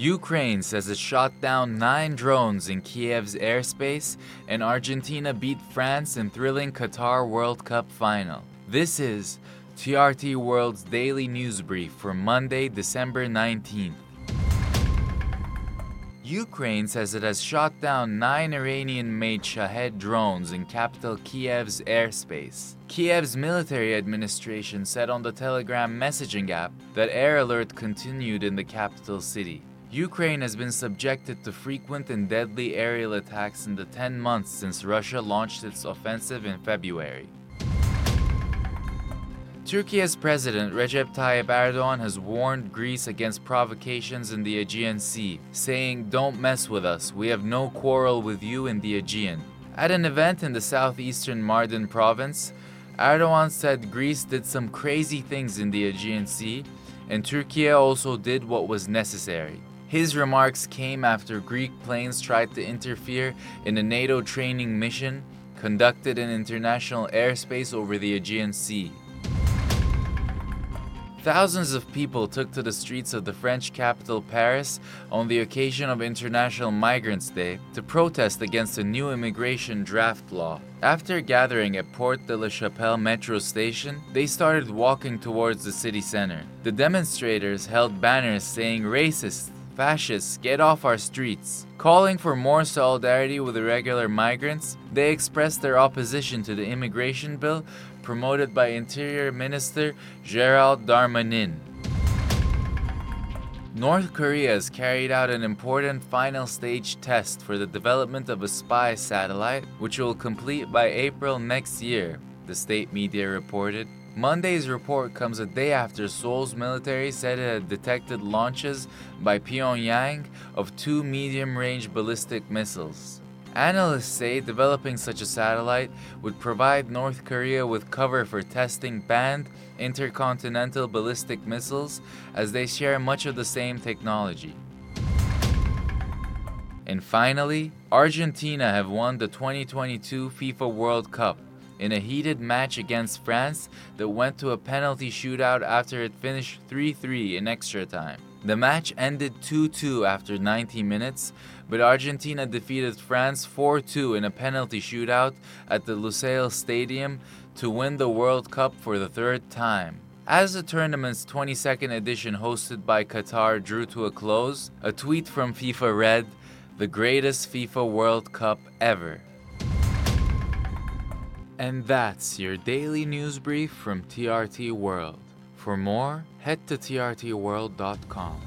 Ukraine says it shot down nine drones in Kiev's airspace, and Argentina beat France in thrilling Qatar World Cup final. This is TRT World's daily news brief for Monday, December 19th. Ukraine says it has shot down nine Iranian made Shahed drones in capital Kiev's airspace. Kiev's military administration said on the Telegram messaging app that air alert continued in the capital city. Ukraine has been subjected to frequent and deadly aerial attacks in the 10 months since Russia launched its offensive in February. Turkey's president Recep Tayyip Erdogan has warned Greece against provocations in the Aegean Sea, saying, Don't mess with us, we have no quarrel with you in the Aegean. At an event in the southeastern Mardin province, Erdogan said Greece did some crazy things in the Aegean Sea, and Turkey also did what was necessary. His remarks came after Greek planes tried to interfere in a NATO training mission conducted in international airspace over the Aegean Sea. Thousands of people took to the streets of the French capital Paris on the occasion of International Migrants Day to protest against a new immigration draft law. After gathering at Porte de la Chapelle metro station, they started walking towards the city center. The demonstrators held banners saying racist, fascists, get off our streets. Calling for more solidarity with irregular migrants, they expressed their opposition to the immigration bill promoted by Interior Minister Gerald Darmanin. North Korea has carried out an important final stage test for the development of a spy satellite, which will complete by April next year, the state media reported. Monday's report comes a day after Seoul's military said it had detected launches by Pyongyang of two medium range ballistic missiles. Analysts say developing such a satellite would provide North Korea with cover for testing banned intercontinental ballistic missiles as they share much of the same technology. And finally, Argentina have won the 2022 FIFA World Cup in a heated match against France that went to a penalty shootout after it finished 3 3 in extra time. The match ended 2 2 after 90 minutes, but Argentina defeated France 4 2 in a penalty shootout at the Lusail Stadium to win the World Cup for the third time. As the tournament's 22nd edition hosted by Qatar drew to a close, a tweet from FIFA read, The greatest FIFA World Cup ever. And that's your daily news brief from TRT World. For more, head to trtworld.com.